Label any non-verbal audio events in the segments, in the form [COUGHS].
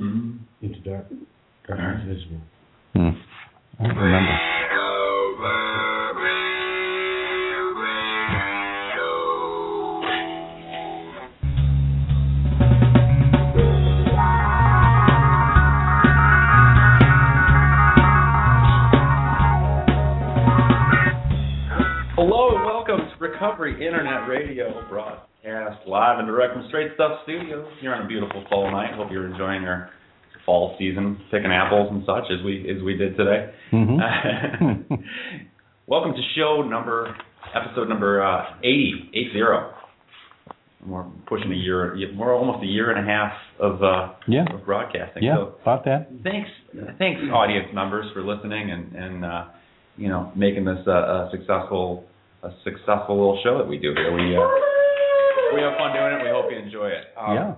Mm-hmm. Into dark, dark visible. Hmm. I don't remember. Hello and welcome to Recovery Internet Radio broadcast live and direct from Straight Stuff Studios here on a beautiful fall night. Hope you're enjoying your fall season, picking apples and such as we as we did today. Mm-hmm. [LAUGHS] welcome to show number episode number uh, 80, 80. We're pushing a year, we're almost a year and a half of, uh, Yeah. of broadcasting. yeah, So about that. thanks thanks audience members for listening and and uh, you know making this a, a successful a successful little show that we do here. We uh, we have fun doing it. We hope you enjoy it. Um, yeah.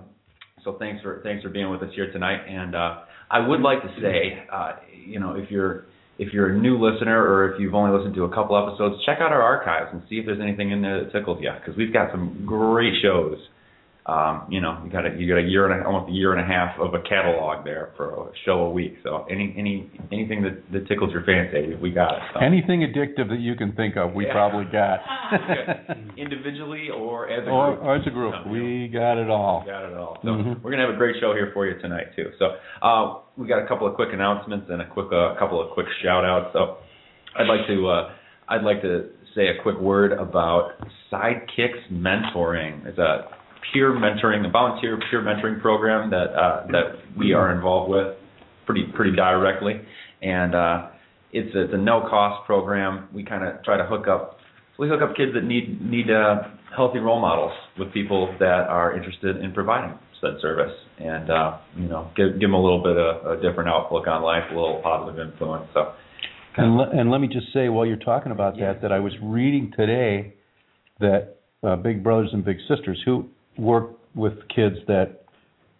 So thanks for thanks for being with us here tonight. And uh, I would like to say, uh, you know, if you're if you're a new listener or if you've only listened to a couple episodes, check out our archives and see if there's anything in there that tickles you because we've got some great shows. Um, you know, you got a you got a year and a, almost a year and a half of a catalog there for a show a week. So any any anything that, that tickles your fancy, we, we got it. So. Anything addictive that you can think of, we Yeah. probably got. [LAUGHS] individually or as a or, group. or as a group, No, we got it all. Got it all. So Mhm. we're gonna have a great show here for you tonight too. So uh, we got a couple of quick announcements and a quick uh, couple of quick shout outs. So I'd like to uh, I'd like to say a quick word about Sidekicks Mentoring. It's a peer mentoring, a volunteer peer mentoring program that uh, that we are involved with pretty pretty directly, and uh, it's a, it's a no cost program. We kind of try to hook up we hook up kids that need need uh, healthy role models with people that are interested in providing said service, and uh, you know, give give them a little bit of a different outlook on life, a little positive influence. So, And, le- and let me just say, while you're talking about Yeah. that, that I was reading today that uh, Big Brothers and Big Sisters, who work with kids that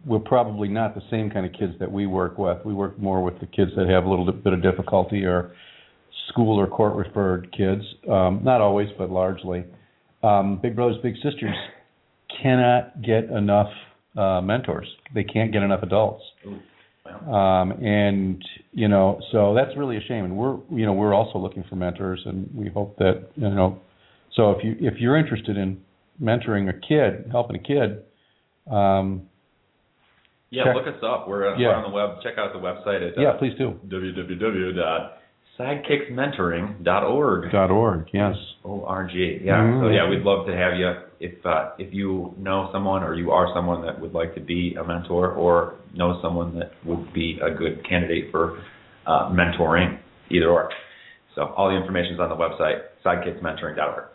were probably not the same kind of kids that we work with. We work more with the kids that have a little bit of difficulty or school or court referred kids. Um, not always, but largely. Um, Big Brothers Big Sisters cannot get enough uh, mentors. They can't get enough adults. Um, and you know, so that's really a shame. And we're you know we're also looking for mentors, and we hope that you know. So if you if you're interested in mentoring a kid, helping a kid, um, yeah, check- look us up. We're, uh, Yeah. on the web. Check out the website at uh, yeah, please do. www.sidekicksmentoring.org. Dot org. Yes. O R G. Yeah. Mhm. So yeah, we'd love to have you if uh, if you know someone or you are someone that would like to be a mentor or know someone that would be a good candidate for uh, mentoring, either or. So all the information is on the website sidekicksmentoring.org.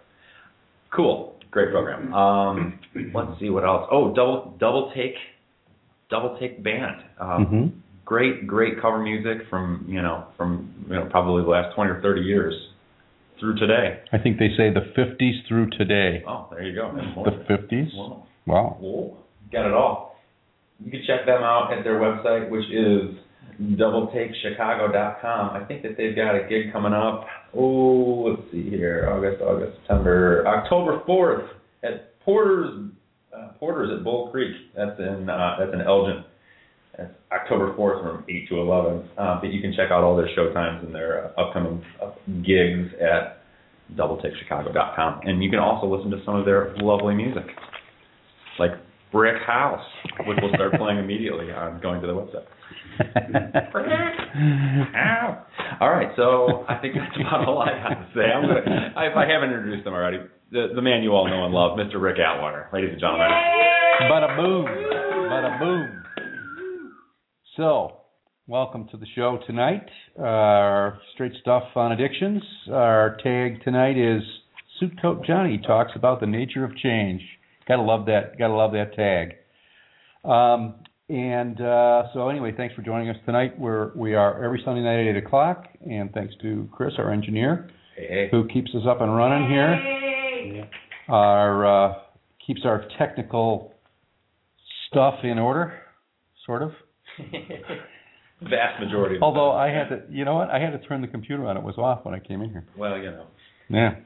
Cool. Great program. Um, let's see what else. Oh, double double take, double take band. Um, hmm Great, great cover music from you know from you know probably the last twenty or thirty years through today. I think they say the 50s through today. Oh, there you go. The 50s. Whoa. Wow. Whoa. Got it all. You can check them out at their website, which is doubleTakeChicago.com. I think that they've got a gig coming up. Oh, let's see here. August, August, September, October 4th at Porter's uh, Porter's at Bull Creek. That's in uh, that's in Elgin. That's October 4th from 8 to 11. Uh, but you can check out all their show times and their uh, upcoming uh, gigs at doubleTakeChicago.com. And you can also listen to some of their lovely music, like Brick House, which will start playing immediately on going to the website. Ow. All right, so I think that's about all I have to say. I'm gonna, if I haven't introduced them already, the, the man you all know and love, Mr. Rick Atwater, ladies and gentlemen. Bada boom. Bada boom. So, welcome to the show tonight. Our straight stuff on addictions. Our tag tonight is Suit Coat Johnny talks about the nature of change. Gotta love that. Gotta love that tag. Um, and uh, so, anyway, thanks for joining us tonight. We're we are every Sunday night at eight o'clock, and thanks to Chris, our engineer, Hey, hey. who keeps us up and running here. Our uh, keeps our technical stuff in order, sort of. [LAUGHS] Vast majority. Of Although I had to, you know what? I had to turn the computer on. It was off when I came in here. well, you know. Yeah,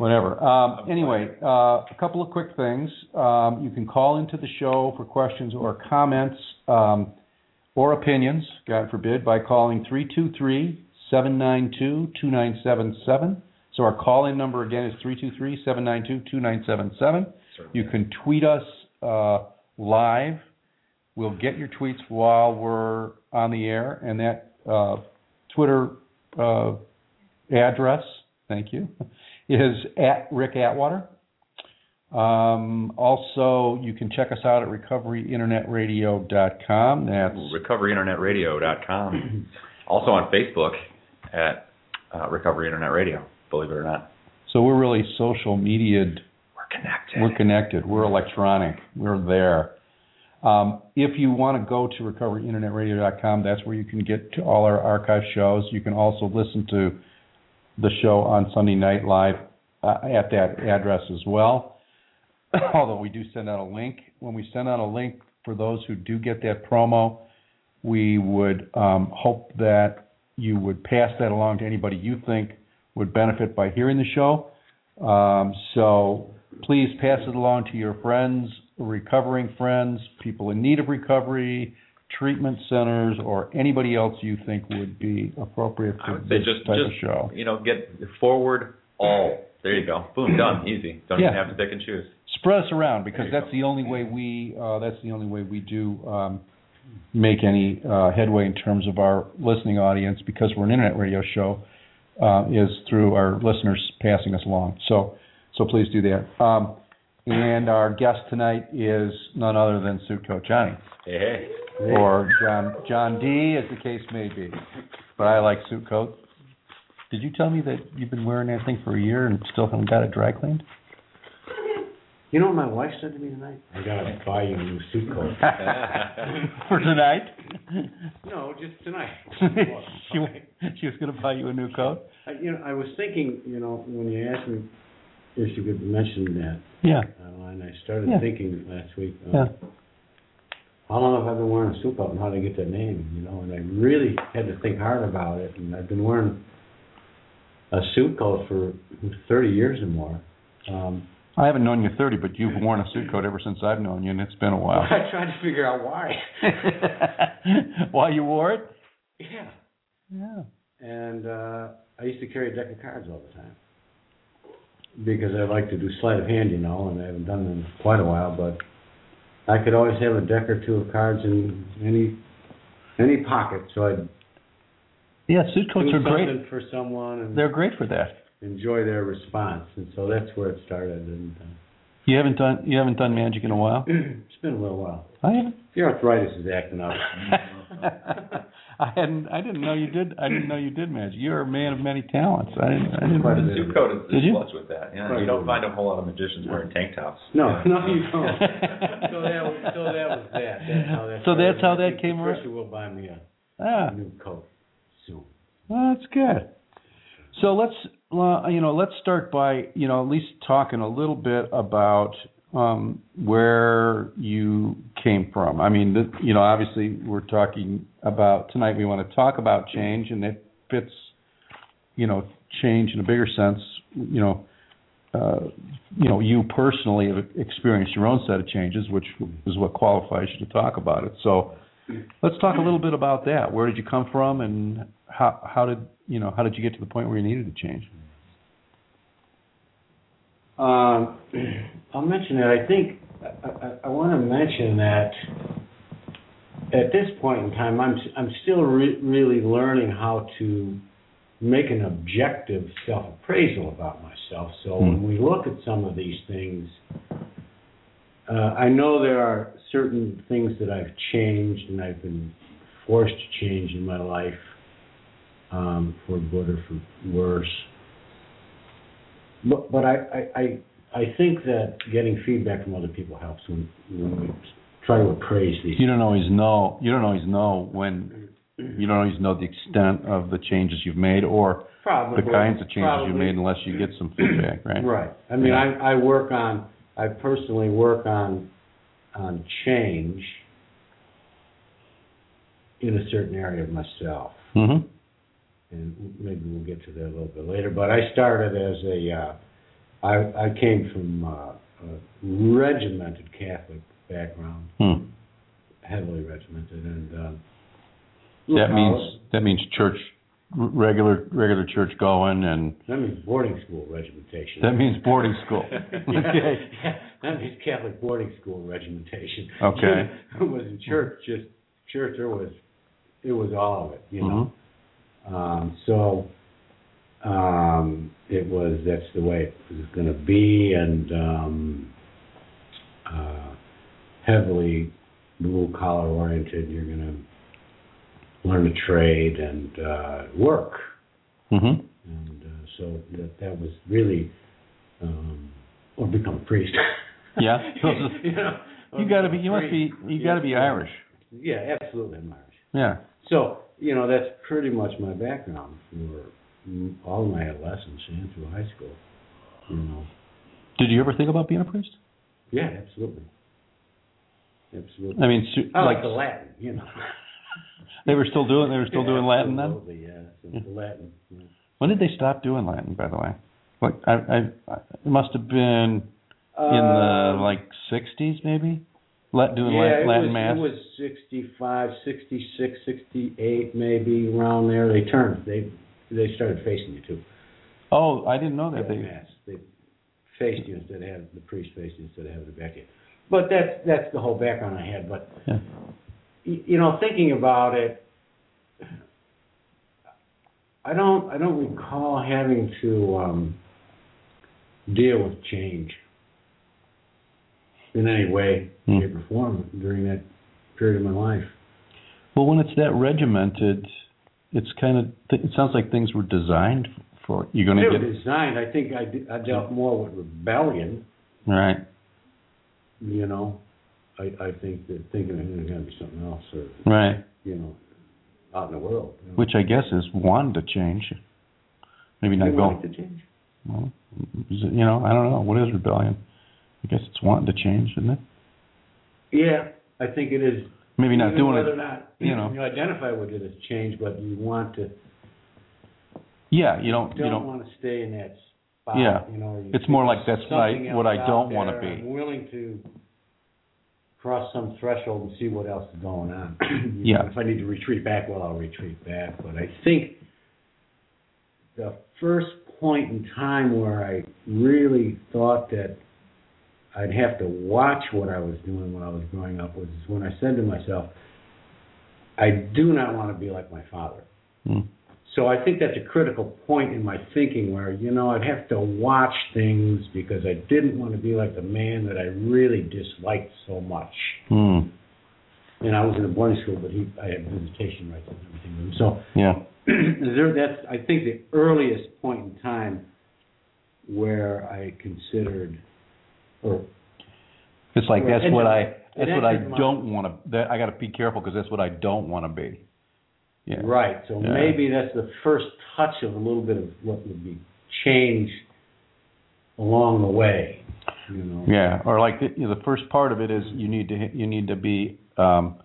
whatever. Um, anyway, uh, a couple of quick things. Um, you can call into the show for questions or comments. Um, or opinions, God forbid, by calling 323 792 2977. So our call in number again is 323 792 2977. You can tweet us uh, live. We'll get your tweets while we're on the air, and that uh, Twitter uh, address, thank you, is at Rick Atwater. Um, also, you can check us out at recoveryinternetradio.com. That's recoveryinternetradio.com. [CLEARS THROAT] also on Facebook at uh, Recovery Internet Radio, believe it or not. so we're really social media. We're connected. We're connected. We're electronic. We're there. Um, if you want to go to recoveryinternetradio.com, that's where you can get to all our archive shows. You can also listen to the show on Sunday Night Live uh, at that address as well. [COUGHS] Although we do send out a link. When we send out a link for those who do get that promo, we would um, hope that you would pass that along to anybody you think would benefit by hearing the show. Um, so please pass it along to your friends, recovering friends, people in need of recovery, treatment centers, or anybody else you think would be appropriate I for would say this just type just of show. you know get forward all. There you go. Boom, done. Easy. Don't even have to pick and choose. Spread us around because that's the only way we uh, that's the only way we do um, make any uh, headway in terms of our listening audience because we're an internet radio show uh, is through our listeners passing us along. So so please do that. Um, and our guest tonight is none other than Suit Coat Johnny Hey, hey. or John John D, as the case may be. But I like Suit Coat. Did you tell me that you've been wearing that thing for a year and still haven't got it dry cleaned? You know what my wife said to me tonight? I gotta buy you a new suit coat. [LAUGHS] for tonight. No, just tonight. [LAUGHS] she she was going to buy you a new coat. I, you know, I was thinking, you know, when you asked me if you could mention that, Yeah, uh, and I started Yeah. thinking last week, uh, yeah. how long have I been wearing a suit coat and how did I get that name, you know, and I really had to think hard about it, and I've been wearing a suit coat for 30 years or more. Um, I haven't known you 30, but you've worn a suit coat ever since I've known you, and it's been a while. [LAUGHS] I tried to figure out why. [LAUGHS] Why you wore it? yeah. Yeah. And uh, I used to carry a deck of cards all the time because I like to do sleight of hand, you know, and I haven't done them in quite a while. But I could always have a deck or two of cards in any any pocket, so I'd Yeah, suit coats are great. for someone and They're great for that. enjoy their response. And so that's where it started. And uh, You haven't done you haven't done magic in a while. [CLEARS THROAT] it's been a little while. I haven't. Your arthritis is acting up. [LAUGHS] I hadn't. I didn't know you did. I didn't know you did magic. You're a man of many talents. I didn't. I didn't. Quite a The bit. suit coat is, Did is you? flush with that. Yeah, Right. you don't find a whole lot of magicians wearing tank tops. No, [LAUGHS] no, you don't. [LAUGHS] so that was so that was that. That's how that. So that's started. how I that think came around? Patricia will buy me a ah. new coat soon. Well, that's good. So let's, uh, you know, let's start by, you know, at least talking a little bit about um, where you came from. I mean, the, you know, obviously we're talking about tonight. We want to talk about change, and it fits, you know, change in a bigger sense. You know, uh, you know, you personally have experienced your own set of changes, which is what qualifies you to talk about it. So, let's talk a little bit about that. Where did you come from, and how how did you know how did you get to the point where you needed to change? Um, I'll mention that. I think I, I, I want to mention that at this point in time, I'm I'm still re- really learning how to make an objective self appraisal about myself. So when Hmm. we look at some of these things, uh, I know there are certain things that I've changed and I've been forced to change in my life um, for good or for worse. But, but I, I, I, think that getting feedback from other people helps when, when we try to appraise these. You don't always know. You don't always know when. You don't always know the extent of the changes you've made or Probably, the kinds of changes probably. you made unless you get some feedback, right? Right. I mean, Yeah. I, I work on, I personally work on, on change in a certain area of myself. Mm-hmm. And maybe we'll get to that a little bit later. But I started as a, uh, I, I came from uh, a regimented Catholic background, Hmm. heavily regimented, and um, That means that means church, regular regular church going, and That means boarding school regimentation. that means boarding school. [LAUGHS] okay. That means Catholic boarding school regimentation. Okay. [LAUGHS] It wasn't church, just church, there was, it was all of it, you know? Um, so, um, it was, that's the way it was gonna be, and, um, uh, heavily blue collar oriented, you're gonna learn a trade and, uh, work. Mhm. And, uh, so that, that was really, um, or become a priest. Yeah. [LAUGHS] [LAUGHS] You know, You got to be. You must be. You got to be Irish. Yeah, absolutely, I'm Irish. Yeah. So, you know, that's pretty much my background for all my adolescence and through high school. You know, Did you ever think about being a priest? yeah, absolutely, absolutely. I mean, su- I like like the Latin, you know. [LAUGHS] they were still doing. They were still doing Latin then. Absolutely, yeah, so Latin. Yeah. When did they stop doing Latin? By the way, like I, I, I it must have been in the Um, like '60s, maybe. Let doing yeah, Latin, Latin mass. It was 65, 66, 68, maybe around there. They turned. They they started facing you too. Oh, I didn't know that. They. mass. They faced you instead of having the priest face you instead of having the back you. But that's that's the whole background I had. But Yeah. y- you know, thinking about it, I don't I don't recall having to um, deal with change in any way, Hmm. shape, or form during that period of my life. Well, when it's that regimented, it's kind of. It sounds like things were designed for. You're going They to were get designed. I think I, dealt more with rebellion. right. You know, I I think that thinking there's going to be something else, or Right. you know, out in the world. You know. Which I guess is wanting to change. Maybe not They go. wanted to change. Well, you know, I don't know. What is rebellion? I guess it's wanting to change, isn't it? Yeah, I think it is. Maybe not Even doing whether it. or not you know. you identify with it as change, but you want to Yeah, you don't. don't, You don't. want to stay in that spot. Yeah. you know. you It's more like that's what I- what I don't wanna be. I'm willing to cross some threshold and see what else is going on. [CLEARS THROAT] Yeah. know, If I need to retreat back, well, I'll retreat back. But I think the first point in time where I really thought that I'd have to watch what I was doing when I was growing up was when I said to myself, I do not want to be like my father. Hmm. So I think that's a critical point in my thinking where, you know, I'd have to watch things because I didn't want to be like the man that I really disliked so much. Hmm. And I was in a boarding school, but he, I had visitation rights and everything with him. So Yeah. [CLEARS THROAT] there, that's, I think, the earliest point in time where I considered, or It's like that's what I. That's what I don't want to. That I got to be careful because that's what I don't want to be. Yeah. Right. So Yeah. maybe that's the first touch of a little bit of what would be change along the way. You know. Yeah, or like the, you know, the first part of it is you need to you need to be um,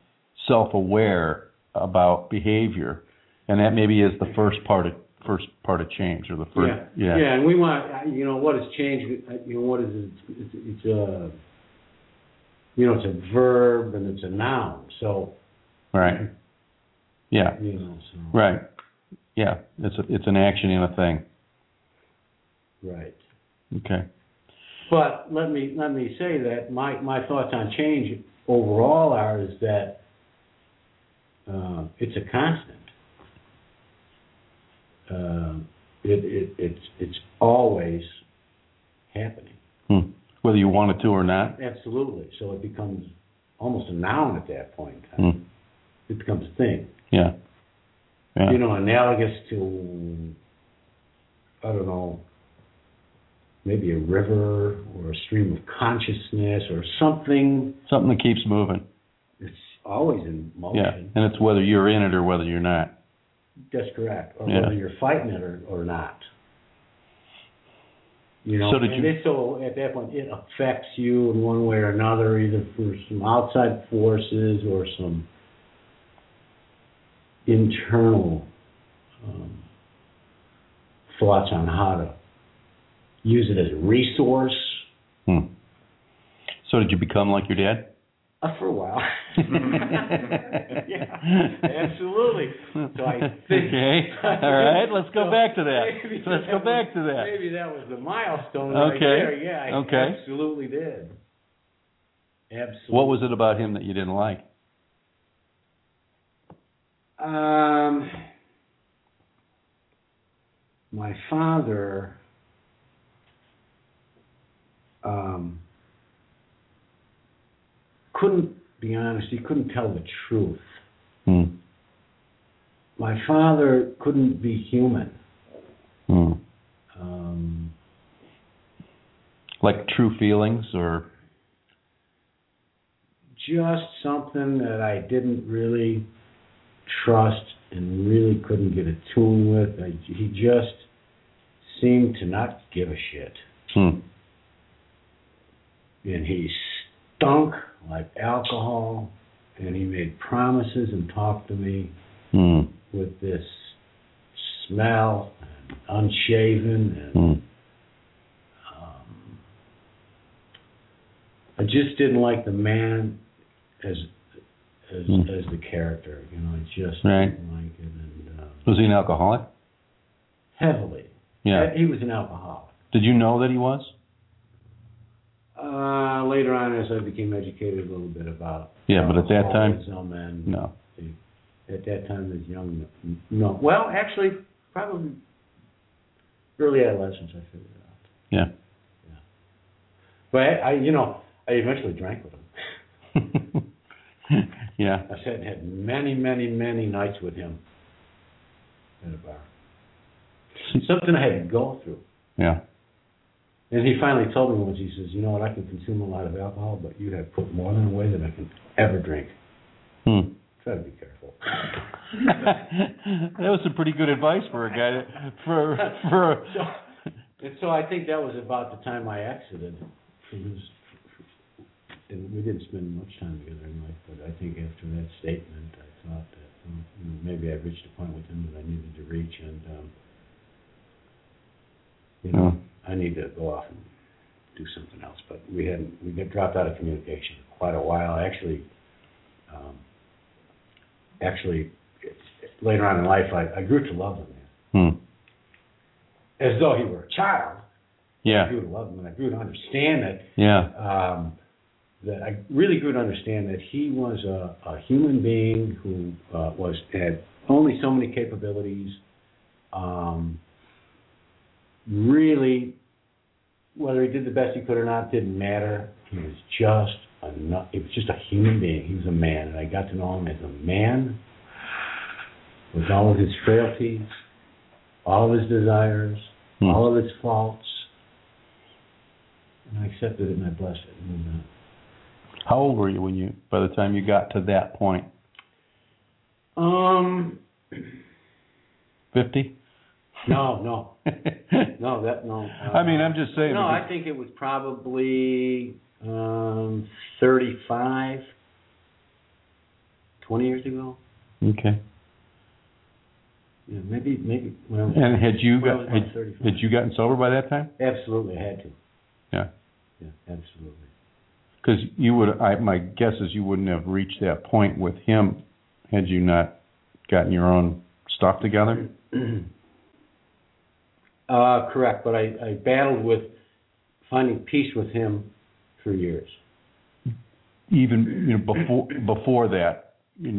self-aware about behavior, and that maybe is the first part of first part of change or the first yeah. yeah, and we want you know what is has changed. You know what is it? It's, it's a you know it's a verb and it's a noun. So right yeah you know so right yeah it's a, it's an action and a thing right. okay But let me let me say that my my thoughts on change overall are is that uh, it's a constant. Um, it, it it's it's always happening. hmm. whether you want it to or not Absolutely. So it becomes almost a noun at that point in time. hmm. It becomes a thing. yeah yeah You know, analogous to I don't know, maybe a river or a stream of consciousness or something something that keeps moving It's always in motion. yeah and it's whether you're in it or whether you're not That's correct. Or Yeah. whether you're fighting it or, or not. You know, So did and you- it, so at that point it affects you in one way or another, either through some outside forces or some internal um, thoughts on how to use it as a resource. hmm. so did you become like your dad Uh, for a while. [LAUGHS] yeah, absolutely. So I think. Okay. [LAUGHS] All right. Let's go So back to that. maybe Let's go that back to that. Maybe that was the milestone right Okay. there. Yeah, I Okay. absolutely did. Absolutely. What was it about him that you didn't like? Um, my father, um, couldn't be honest. He couldn't tell the truth. Hmm. My father couldn't be human. Hmm. Um, Like true feelings or just something that I didn't really trust and really couldn't get a tune with. I, he just seemed to not give a shit. hmm. and he stunk like alcohol and he made promises and talked to me Hmm. with this smell and unshaven and Hmm. um, I just didn't like the man as as Hmm. as the character you know I just Right. didn't like it and um, Was he an alcoholic? heavily Yeah. he was an alcoholic Did you know that he was? Uh later on as I became educated a little bit about Yeah, but at that time, and no. At that time, as young, no. Well, actually, probably early adolescence, I figured it out. Yeah. Yeah. But I, I you know, I eventually drank with him. [LAUGHS] yeah. I sat and had many, many, many nights with him at a bar. Something I had to go through. Yeah. And he finally told me once, he says, you know what, I can consume a lot of alcohol, but you have put more than away than I can ever drink. Hmm. Try to be careful. that was some pretty good advice for a guy that, for for [LAUGHS] So, and so I think that was about the time I exited from his. And we didn't spend much time together in life, but I think after that statement, I thought that um, you know, maybe I reached a point with him that I needed to reach, and um, you know, I need to go off and do something else. But we hadn't. We got dropped out of communication for quite a while. Actually, um, actually, later on in life, I, I grew to love him. hmm. as though he were a child. Yeah. I grew to love him, and I grew to understand that. Yeah. Um, that I really grew to understand that he was a, a human being who uh, was had only so many capabilities. Um, really, whether he did the best he could or not didn't matter. He was just a he was just a human being. He was a man, and I got to know him as a man with all of his frailties, all of his desires, Hmm. all of his faults. And I accepted it and I blessed it and on. How old were you when you by the time you got to that point? Um, Fifty. No, no, [LAUGHS] no, that no. Uh, I mean, I'm just saying. no, I think it was probably um, 35, 20 years ago. Okay. Yeah, maybe, maybe. When I was, And had you got had, had you gotten sober by that time? Absolutely, I had to. Yeah. Yeah, absolutely. Because you would, I, my guess is you wouldn't have reached that point with him had you not gotten your own stuff together. [CLEARS THROAT] uh, correct, but I, I battled with finding peace with him for years. Even you know before before that.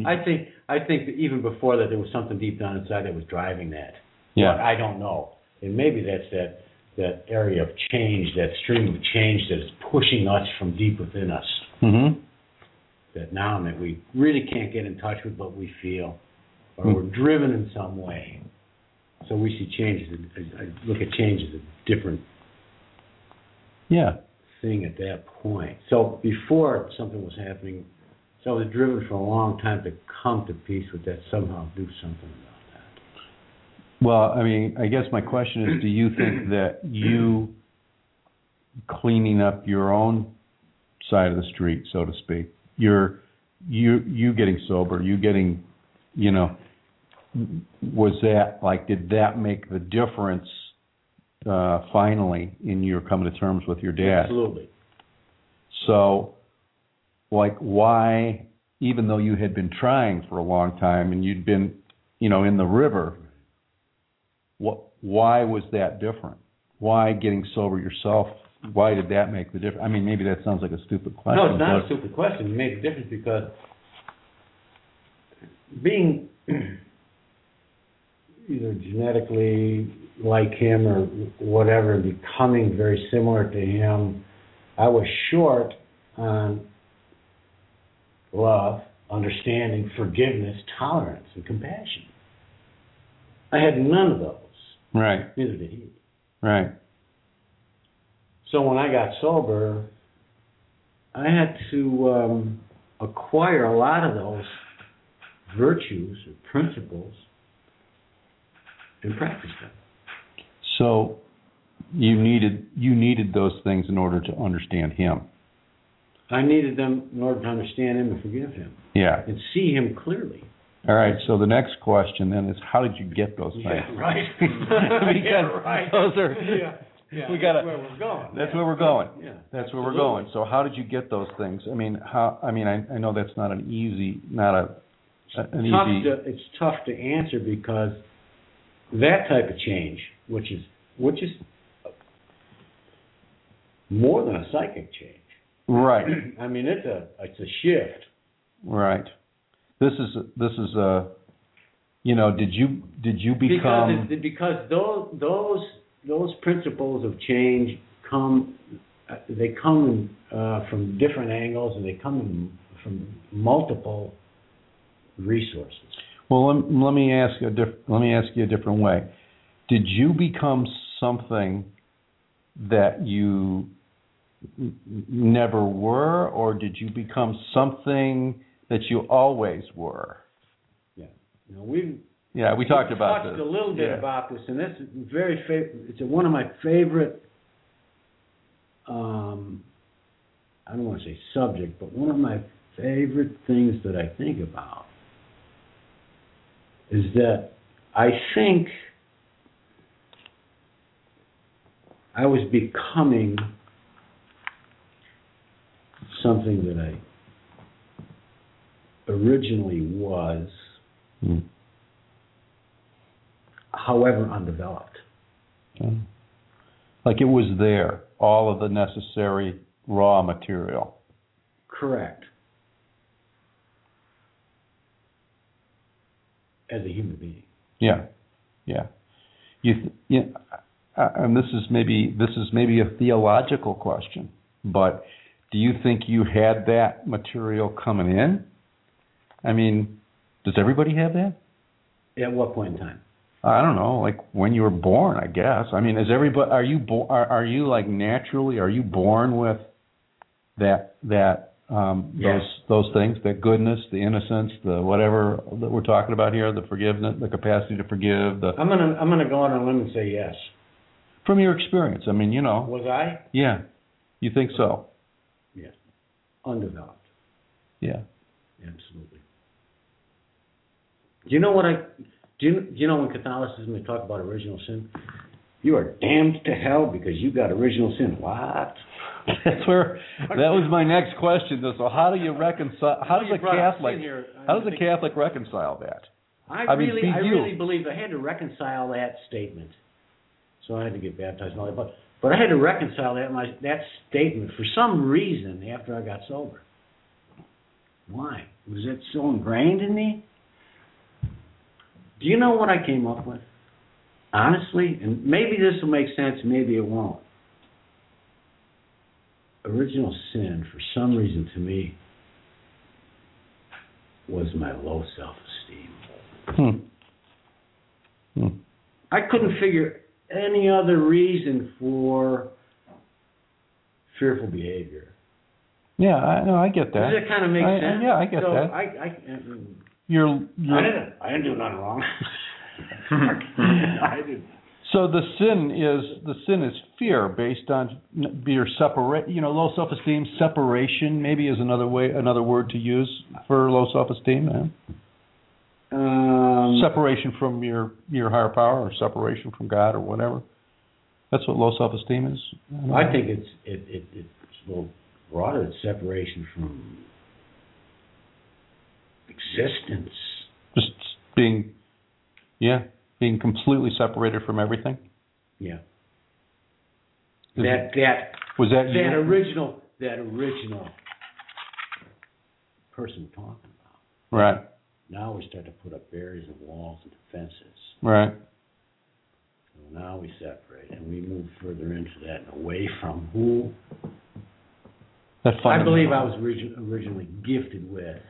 I think I think that even before that there was something deep down inside that was driving that. yeah. But I don't know. And maybe that's that that area of change, that stream of change that is pushing us from deep within us. Mhm. That now that we really can't get in touch with what we feel, or Hmm. we're driven in some way. So we see change as a, I look at change as a different Yeah. thing at that point. So before something was happening, so I was driven for a long time to come to peace with that, somehow do something about that. Well, I mean, I guess my question is, do you think that you cleaning up your own side of the street, so to speak, you're you you getting sober, you getting, you know, was that like did that make the difference uh finally in your coming to terms with your dad? Absolutely. So like why, even though you had been trying for a long time and you'd been, you know, in the river, what, why was that different? Why getting sober yourself? Why did that make the difference? I mean, maybe that sounds like a stupid question. No, it's not a stupid question. It made a difference because being either genetically like him or whatever, becoming very similar to him, I was short on love, understanding, forgiveness, tolerance, and compassion. I had none of those. Right, Neither did he. right. So when I got sober, I had to um, acquire a lot of those virtues or principles and practice them. So you needed you needed those things in order to understand him. I needed them in order to understand him and forgive him Yeah. and see him clearly. All right. So the next question then is, how did you get those things? Yeah, right. [LAUGHS] [LAUGHS] because Yeah, right. those are Yeah, yeah, we gotta- That's where we're going. that's yeah. where we're going. Yeah. That's where we're going. So how did you get those things? I mean, how? I mean, I, I know that's not an easy, not a an tough easy. to, it's tough to answer because that type of change, which is which is more than a psychic change. Right. [CLEARS THROAT] I mean, it's a it's a shift. Right. This is this is a. You know, did you did you Because become? it's, because those those those principles of change come they come uh, from different angles and they come from multiple resources. Well, let, let me ask you a diff, let me ask you a different way. Did you become something that you never were, or did you become something that you always were? You know, we've Yeah, we talked We've about talked this. a little bit Yeah. about this, and this is very fav- It's one of my favorite. Um, I don't want to say subject, but one of my favorite things that I think about is that I think I was becoming something that I originally was Hmm. however undeveloped. Okay. Like it was there, all of the necessary raw material. Correct. As a human being. Yeah, yeah. You, th- yeah, uh, and this is maybe this is maybe a theological question, but do you think you had that material coming in? I mean, does everybody have that? At what point in time? I don't know, like when you were born, I guess. I mean, is everybody are you bo- are are you like naturally are you born with that that um Yes. those those things, that goodness, the innocence, the whatever that we're talking about here, the forgiveness, the capacity to forgive, the I'm gonna I'm gonna go on a limb and say yes. from your experience. I mean, you know, Was I? yeah. You think so? Yes. Undeveloped. Yeah. Absolutely. Do you know what I do you, do you know in Catholicism they talk about original sin? You are damned to hell because you got original sin. What? [LAUGHS] That's where that was my next question. though. So how do you reconcile how does a Catholic how does a Catholic reconcile that? I, I mean, really, be I you. really believe I had to reconcile that statement. So I had to get baptized and all that, but but I had to reconcile that my that statement for some reason after I got sober. Why was it so ingrained in me? Do you know what I came up with? Honestly, and maybe this will make sense, maybe it won't. Original sin, for some reason to me, was my low self-esteem. Hmm. Hmm. I couldn't figure any other reason for fearful behavior. Yeah, I no, I get that. Does that kind of make I- I- sense? yeah, I get so that. I, I, I You're, you're didn't, I didn't do nothing wrong. [LAUGHS] I [LAUGHS] so the sin is the sin is fear based on your separate you know low self esteem separation maybe is another way another word to use for low self esteem yeah? Um, separation from your your higher power or separation from God or whatever that's what low self esteem is I think it's it, it it's a little broader. It's separation from existence. Just being, yeah, being completely separated from everything. Yeah. Is That that Was that that you? original that original person talking about. Right, Now we start to put up barriers and walls and defenses. right. So now we separate and we move further into that and away from who That I believe I was origi- originally gifted with.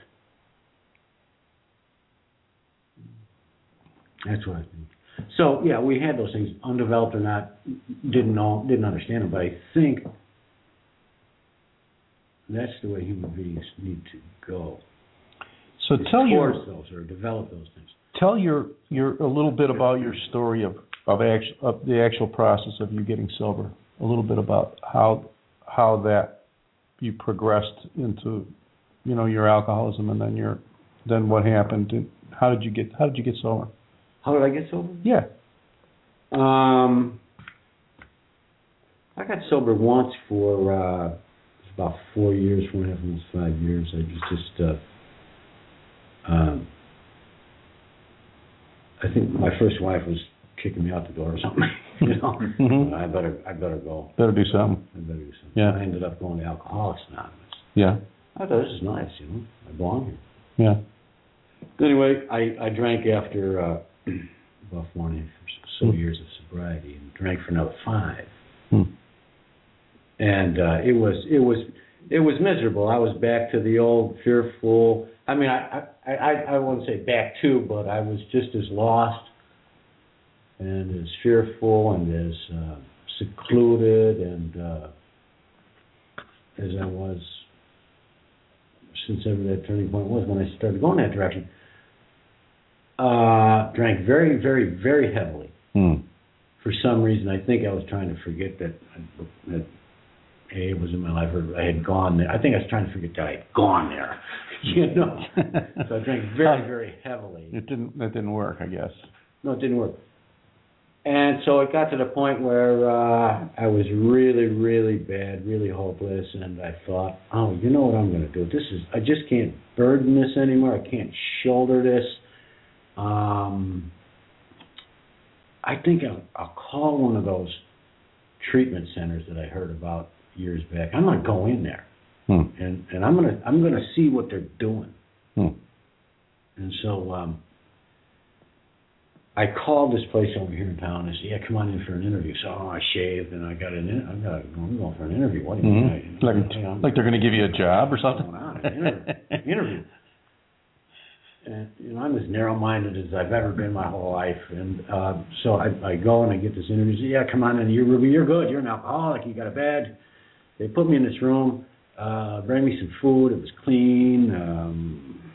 That's what I think. So, yeah, we had those things, undeveloped or not, didn't know, didn't understand them, but I think that's the way human beings need to go. So tell your those or develop those things. tell your your a little bit about your story of of actual of the actual process of you getting sober. A little bit about how how that you progressed into you know your alcoholism and then your then what happened and how did you get how did you get sober? How did I get sober? Yeah. Um, I got sober once for uh, about four years, four and a half, almost five years. I was just, uh, um, I think my first wife was kicking me out the door or something. [LAUGHS] you know, Mhm. I better, I better go. Better do something. I better do something. Yeah. I ended up going to Alcoholics Anonymous. Yeah. I thought this is nice, you know. I belong here. Yeah. Anyway, I, I drank after uh, about four and a half so Hmm. years of sobriety and drank for another five. Hmm. And uh, it was it was it was miserable. I was back to the old fearful. I mean, I I I, I wouldn't say back to, but I was just as lost and as fearful and as uh, secluded and uh, as I was since ever that turning point was when I started going that direction. Uh, drank very, very, very heavily. Hmm. For some reason, I think I was trying to forget that that A was in my life, or I had gone there. I think I was trying to forget that I had gone there. [LAUGHS] You know, so I drank very, [LAUGHS] very heavily. It didn't that didn't work, I guess. No, it didn't work. And so it got to the point where uh, I was really, really bad, really hopeless, and I thought, oh, you know what I'm going to do? This is I just can't burden this anymore. I can't shoulder this. Um, I think I'll, I'll call one of those treatment centers that I heard about years back. I'm going to go in there, Hmm. and and I'm going to I'm to see what they're doing. Hmm. And so um, I called this place over here in town and said, "Yeah, come on in for an interview." So oh, I shaved and I got an in- I got I'm going for an interview. What do you hmm mean? Like I- like they're going to give you a job or something. going on? An interview. interview. [LAUGHS] And you know, I'm as narrow-minded as I've ever been my whole life, and uh, so I, I go and I get this interview. Say, yeah, come on in. You're Ruby. You're good. You're an alcoholic. You got a bad. They put me in this room. Uh, bring me some food. It was clean. Um,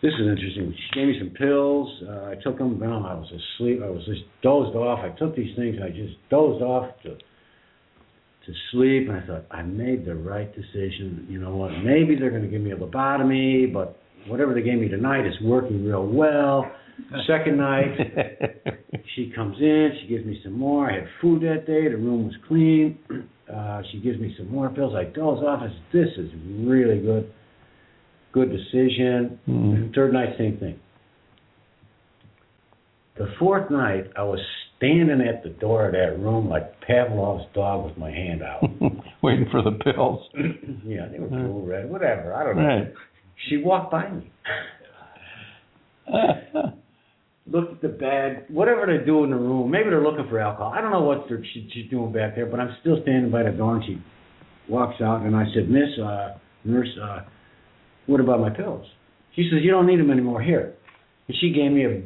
this is interesting. She gave me some pills. Uh, I took them. Well, I was asleep. I was just dozed off. I took these things. I just dozed off to to sleep. And I thought I made the right decision. You know what? Maybe they're going to give me a lobotomy, but whatever they gave me tonight is working real well. [LAUGHS] Second night, [LAUGHS] she comes in. She gives me some more. I had food that day. The room was clean. Uh, she gives me some more pills. I doze off. I said, "This is really good. Good decision." Hmm. Third night, same thing. The fourth night, I was standing at the door of that room like Pavlov's dog with my hand out. [LAUGHS] Waiting for the pills. [CLEARS THROAT] yeah, they were cool, red, whatever. I don't know. Right. She walked by me, [LAUGHS] looked at the bag, whatever they do in the room. Maybe they're looking for alcohol. I don't know what they're, she, she's doing back there, but I'm still standing by the door, and she walks out, and I said, Miss, uh, nurse, uh, what about my pills? She says, you don't need them anymore. Here. And she gave me a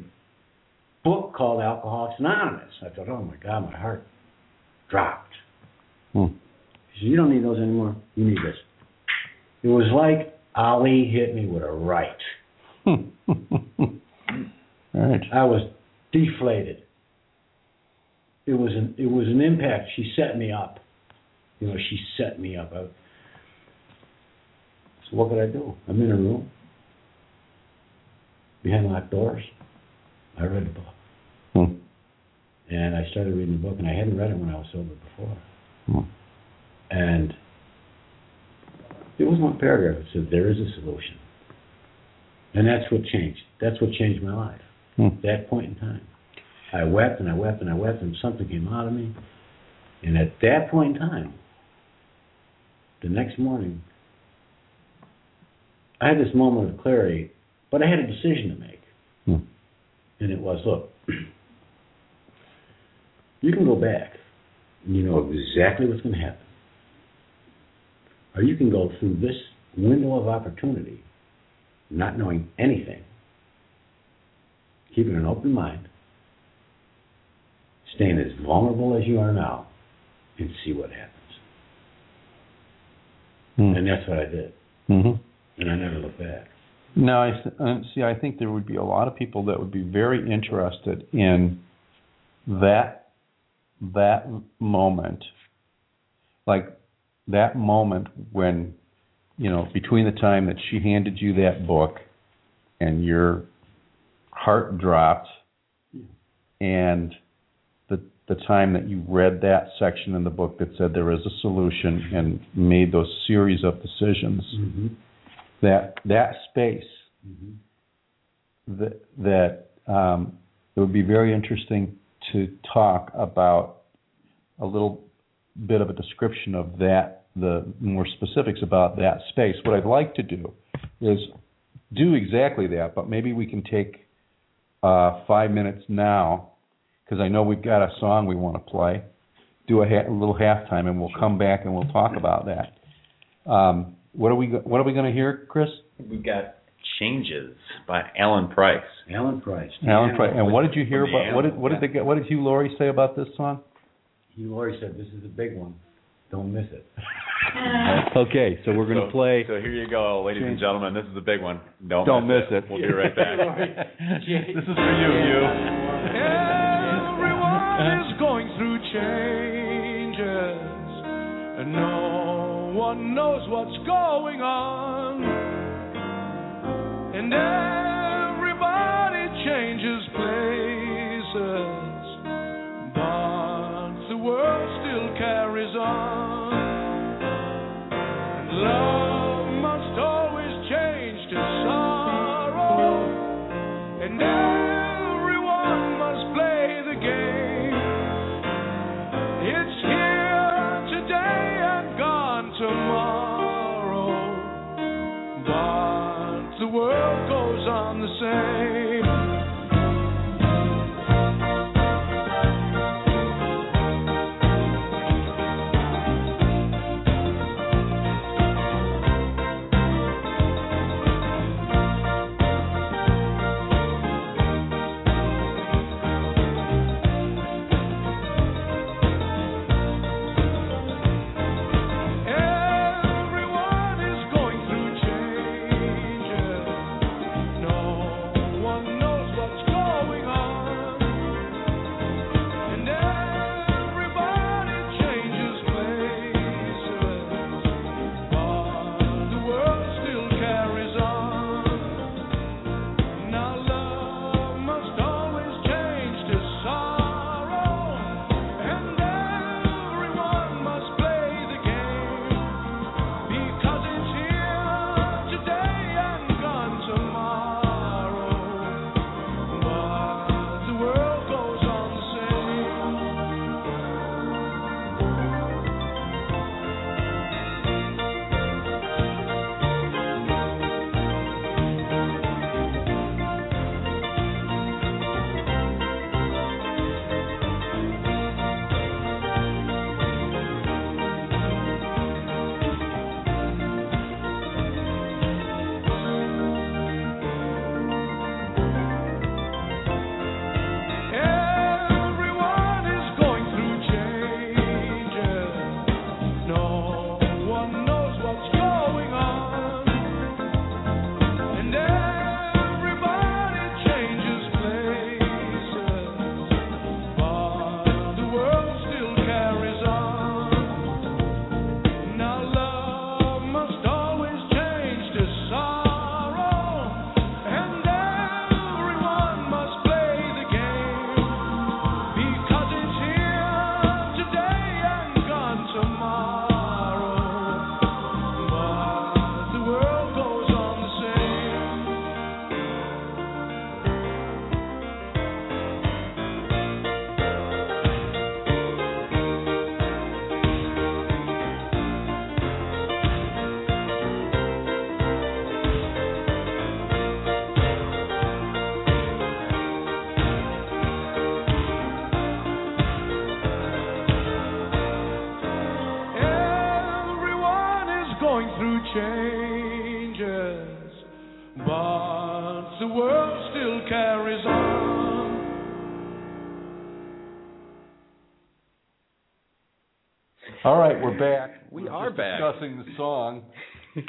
book called Alcoholics Anonymous. I thought, oh my God, my heart dropped. Hmm. She said, you don't need those anymore. You need this. It was like Ali hit me with a right. [LAUGHS] All right. I was deflated. It was an it was an impact. She set me up. You know, she set me up. I, so what could I do? I'm in a room behind locked doors. I read the book, Hmm. and I started reading the book, and I hadn't read it when I was sober before. Hmm. And there was one paragraph that said, "There is a solution." And that's what changed. That's what changed my life. Hmm. That point in time. I wept and I wept and I wept and something came out of me. And at that point in time, the next morning, I had this moment of clarity, but I had a decision to make. Hmm. And it was, look, you can go back and you know exactly what's going to happen. Or you can go through this window of opportunity not knowing anything, keeping an open mind, staying as vulnerable as you are now, and see what happens. Hmm. And that's what I did. Mm-hmm. And I never looked back. No, I uh, see. I think there would be a lot of people that would be very interested in that that moment, like that moment when you know between the time that she handed you that book and your heart dropped and the the time that you read that section in the book that said there is a solution and made those series of decisions Mm-hmm. that that space Mm-hmm. that that um, it would be very interesting to talk about a little bit of a description of that, the more specifics about that space. What I'd like to do is do exactly that, but maybe we can take uh, five minutes now because I know we've got a song we want to play. Do a, ha- a little halftime, and we'll come back and we'll talk about that. Um, what are we go- What are we going to hear, Chris? We've got Changes by Alan Price. Alan Price. Alan Price. And what did you hear about? What did what did the, what did Hugh Laurie say about this song? Hugh Laurie said, "This is a big one. Don't miss it." [LAUGHS] Okay, so we're gonna So- play. So here you go, ladies and gentlemen. This is a big one. Don't, Don't miss it. We'll be right back. [LAUGHS] this is for you, Hugh. Everyone is going through changes, and no one knows what's going on. And everybody changes places, world goes on the same.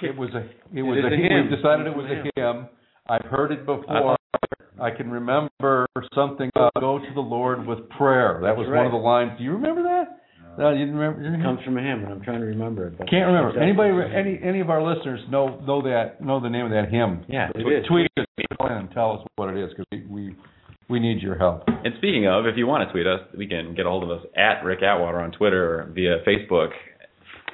It was a. It was a. hymn. We decided it was a hymn. I've heard it before. I can remember something about go to the Lord with prayer. That was That's one of the lines. Do you remember that? No, you didn't remember. It comes from a hymn, and I'm trying to remember it. But Can't remember. It's Anybody, any any of our listeners know know that know the name of that hymn? Yeah, it Tweet- is. Tweet us and tell us what it is because we, we we need your help. And speaking of, if you want to tweet us, we can get a hold of us at Rick Atwater on Twitter or via Facebook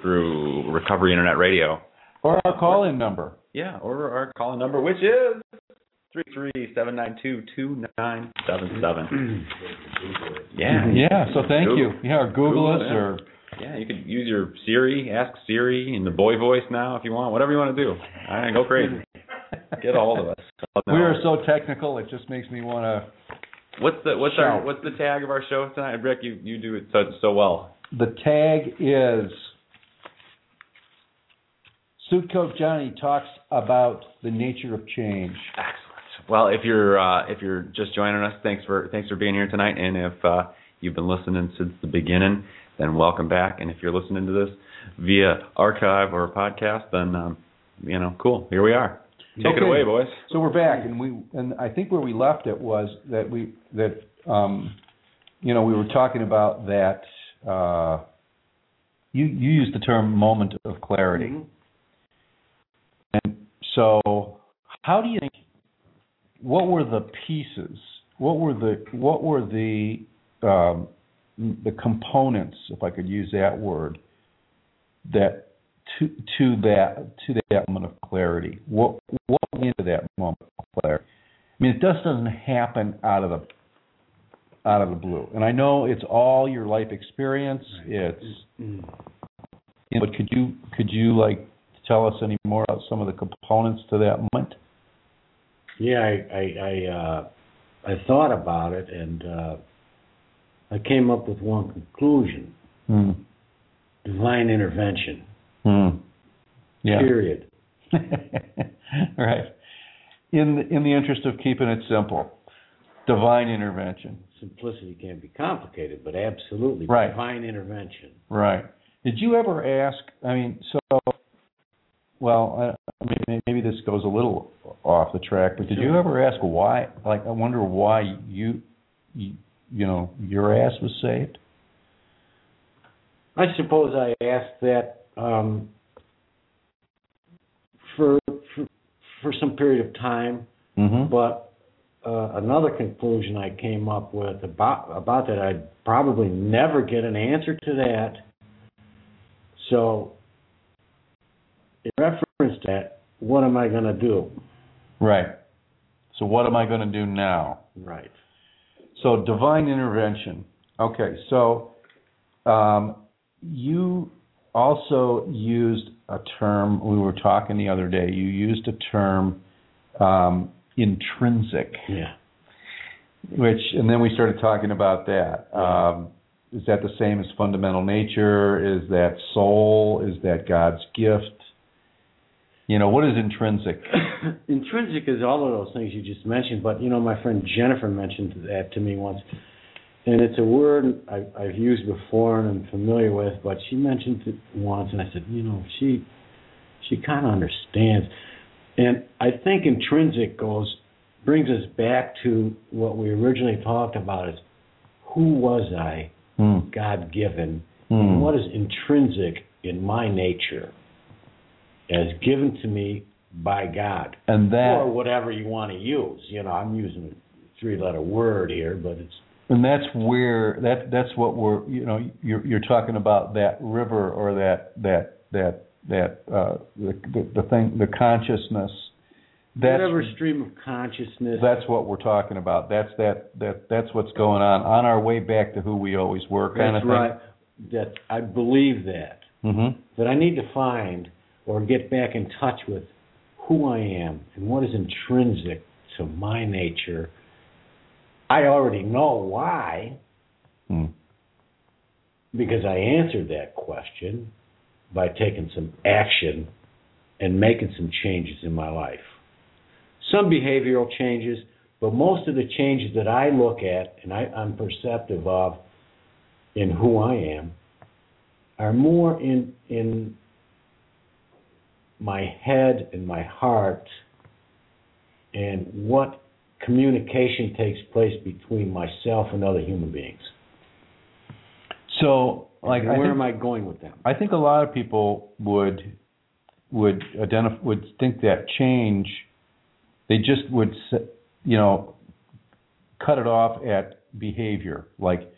through Recovery Internet Radio. Or our call in number. Yeah, or our call in number, which is three three seven nine two two nine seven seven. [CLEARS THROAT] Yeah, Yeah. So thank Google- you. Yeah, or Google, Google us it, yeah. or yeah. You could use your Siri, ask Siri in the boy voice now if you want, whatever you want to do. All right, go crazy. [LAUGHS] Get a hold of us. we are so technical. It just makes me want to. What's the what's our what's the tag of our show tonight, Rick? You you do it so so well. The tag is Suit Coat Johnny talks about the nature of change. Excellent. Well, if you're uh, if you're just joining us, thanks for thanks for being here tonight. And if uh, you've been listening since the beginning, then welcome back. And if you're listening to this via archive or podcast, then um, you know, cool. Here we are. Take it away, boys. So we're back, and we and I think where we left it was that we that um, you know we were talking about that. Uh, you you used the term moment of clarity, Mhm. So how do you think? What were the pieces? What were the what were the um, the components, if I could use that word, that to to that to that moment of clarity. What what went into that moment of clarity? I mean, it just doesn't happen out of the out of the blue. And I know it's all your life experience. It's you know, but could you could you like tell us any more about some of the components to that moment? Yeah, I I I, uh, I thought about it, and uh, I came up with one conclusion: Hmm. divine intervention. Hmm. Yeah. Period. [LAUGHS] right. In the, in the interest of keeping it simple, divine intervention. Simplicity can be complicated, but absolutely Right. divine intervention. Right. Did you ever ask? I mean, so well, I, I mean, maybe this goes a little off the track, but did you ever ask why? Like, I wonder why you, you, you know, your ass was saved. I suppose I asked that um, for, for for some period of time, Mm-hmm. but uh, another conclusion I came up with about about that I'd probably never get an answer to that. So, in reference to that, what am I going to do? Right. So what am I going to do now? Right. So divine intervention. Okay, so um, you also used a term. We were talking the other day. You used a term um, intrinsic, Yeah. which, and then we started talking about that. Um, is that the same as fundamental nature? Is that soul? Is that God's gift? You know, what is intrinsic? [COUGHS] Intrinsic is all of those things you just mentioned, but you know, my friend Jennifer mentioned that to me once, and it's a word I, I've used before and I'm familiar with. But she mentioned it once, and I said, you know, she she kind of understands, and I think intrinsic goes brings us back to what we originally talked about: is who was I, Hmm. God given, Hmm. and what is intrinsic in my nature, as given to me by God And that or whatever you want to use. You know, I'm using a three-letter word here, but it's And that's where that that's what we're you know you're you're talking about that river or that that that that uh the the, the thing the consciousness that's whatever stream of consciousness. that's what we're talking about that's that that that's what's going on on our way back to who we always were kind that's of right. That I believe that thing mhm that I need to find or get back in touch with who I am and what is intrinsic to my nature. I already know why Hmm. because I answered that question by taking some action and making some changes in my life. some behavioral changes, but most of the changes that I look at and I, I'm perceptive of in who I am are more in in my head and my heart and what communication takes place between myself and other human beings. So, like, I where think, am I going with them? I think a lot of people would would identify would think that change. They just would, you know, cut it off at behavior. Like.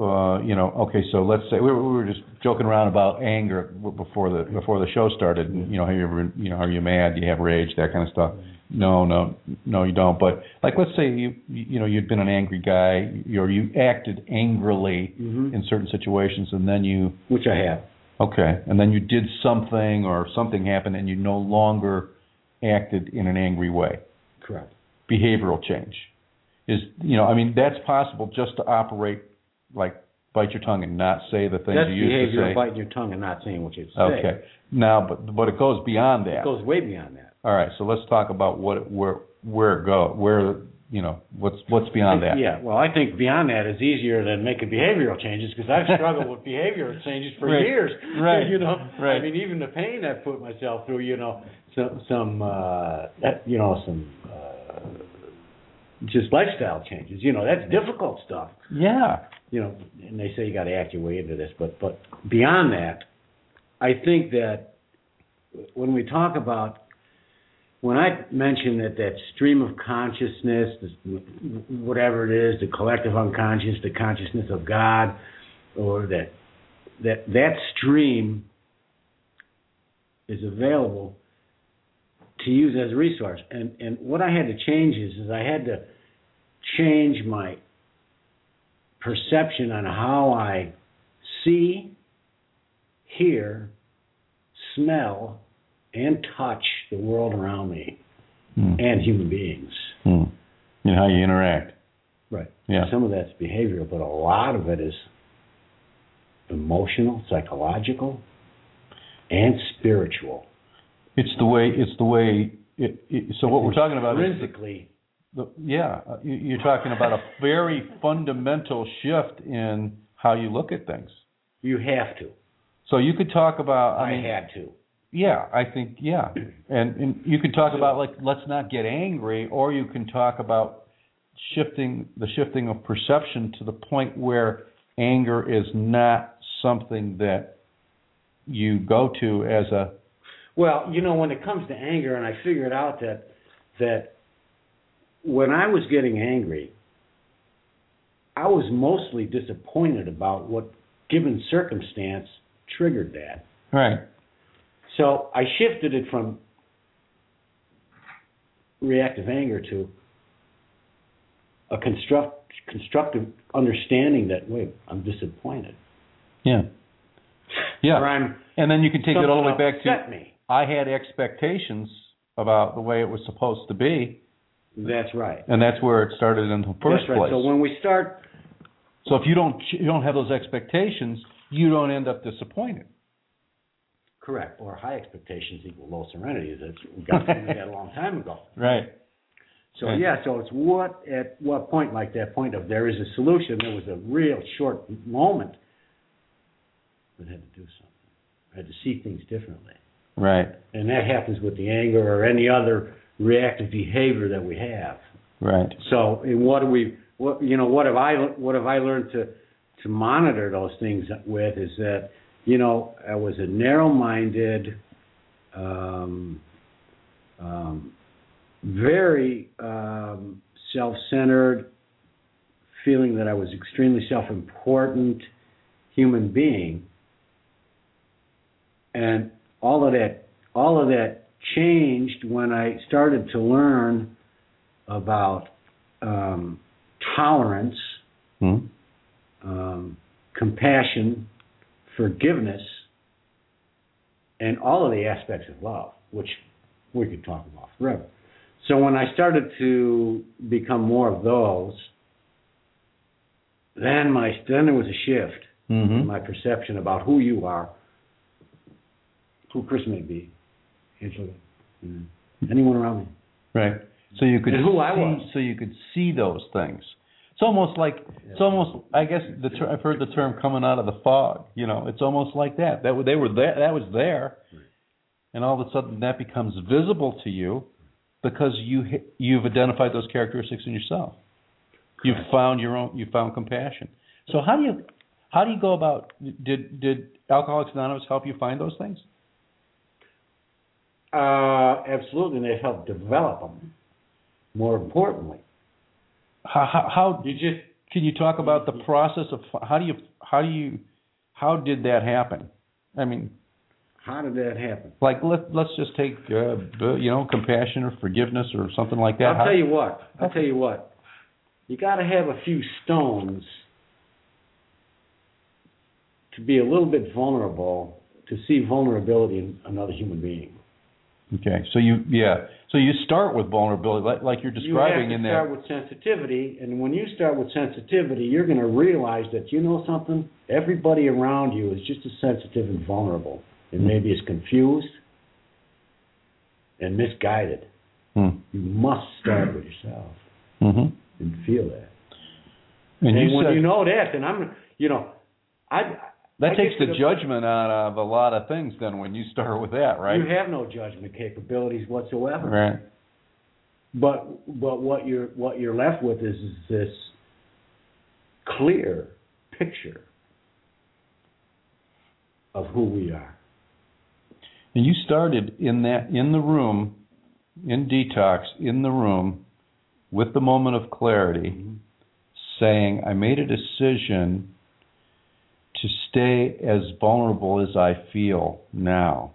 Uh, you know, okay, so let's say we were, we were just joking around about anger before the before the show started. And, you know, have you ever, you know, are you mad? Do you have rage? That kind of stuff. No, no, no, you don't. But like, let's say you you know you'd been an angry guy, or you acted angrily hmm in certain situations, and then you Which I have. okay, and then you did something or something happened, and you no longer acted in an angry way. Correct. Behavioral change is you know I mean that's possible just to operate like bite your tongue and not say the things That's you used to behavior say. of biting your tongue and not saying what you say. Okay. Now, but but it goes beyond that. It goes way beyond that. All right. So let's talk about what where where it go where you know what's what's beyond that. Yeah, well, I think beyond that is easier than making behavioral changes because I've struggled with behavioral changes for Right, years. right, You know, right. I mean, even the pain I've put myself through. You know, some some uh, you know some uh, just lifestyle changes. You know, that's difficult stuff. Yeah. You know, and they say you got to act your way into this, but but beyond that, I think that when we talk about when I mention that that stream of consciousness, whatever it is, the collective unconscious, the consciousness of God, or that that that stream is available to use as a resource. And and what I had to change is, is I had to change my perception on how I see, hear, smell, and touch the world around me Hmm. and human beings. Hmm. And how you interact. Right. Yeah. Some of that's behavioral, but a lot of it is emotional, psychological, and spiritual. It's the way. It's the way. It, it, so what we're talking about is intrinsically the, yeah. uh, You, you're talking about a very fundamental shift in how you look at things. you have to. So you could talk about. I I, mean, had to. Yeah, I think yeah, and and you can talk about like let's not get angry, or you can talk about shifting the shifting of perception to the point where anger is not something that you go to as a Well, you know, when it comes to anger, and I figured out that that when I was getting angry, I was mostly disappointed about what given circumstance triggered that. right. So I shifted it from reactive anger to a construct, constructive understanding that wait, I'm disappointed. Yeah, Or yeah, I'm and then you can take it all the way back to me. I had expectations about the way it was supposed to be, That's right. and that's where it started in the first That's right. place. So when we start So if you don't you don't have those expectations, you don't end up disappointed. correct or high expectations equal low serenity. That's we got got a long time ago. [LAUGHS] Right. So Right. yeah, so it's what at what point, like that point of there is a solution. There was a real short moment, that had to do something. I had to see things differently, Right. and that happens with the anger or any other reactive behavior that we have. Right. So, and what do we, what you know, what have I, what have I learned to to monitor those things with is that, you know, I was a narrow-minded, um, um, very um, self-centered, feeling that I was extremely self-important human being, and all of that, all of that changed when I started to learn about um, tolerance, Hmm. um, compassion, forgiveness, and all of the aspects of love, which we could talk about forever. So when I started to become more of those, then my then there was a shift in Mm-hmm. my perception about who you are, who Chris may be, Angela, mm, anyone around me. Right. So you could And who I see, was. so you could see those things. It's almost like it's almost I guess the ter- I've heard the term coming out of the fog. You know, it's almost like that. That they were there. That was there, and all of a sudden that becomes visible to you because you hi- you've identified those characteristics in yourself. You've found your own. You found compassion. So how do you how do you go about? Did did Alcoholics Anonymous help you find those things? Uh, absolutely, and they've helped develop them. More importantly, How how, how you just Can you talk about the process of how do you how do you how did that happen? I mean, how did that happen? like let let's just take uh, you know compassion or forgiveness or something like that. I'll How- tell you what. I'll tell you what. You got to have a few stones to be a little bit vulnerable to see vulnerability in another human being. Okay, so you yeah, so you start with vulnerability, like like you're describing you have in there. start with sensitivity, and when you start with sensitivity, you're going to realize that you know something. Everybody around you is just as sensitive and vulnerable, and maybe is confused and misguided. Hmm. You must start with yourself hmm and feel that. And, And, you when said you know that, then I'm, you know, I. that I takes the judgment out of a lot of things. Then when you start with that, right? You have no judgment capabilities whatsoever. right. But but what you're what you're left with is, is this clear picture of who we are. And you started in that in the room, in detox, in the room, with the moment of clarity, mm-hmm. saying, "I made a decision to stay as vulnerable as I feel now."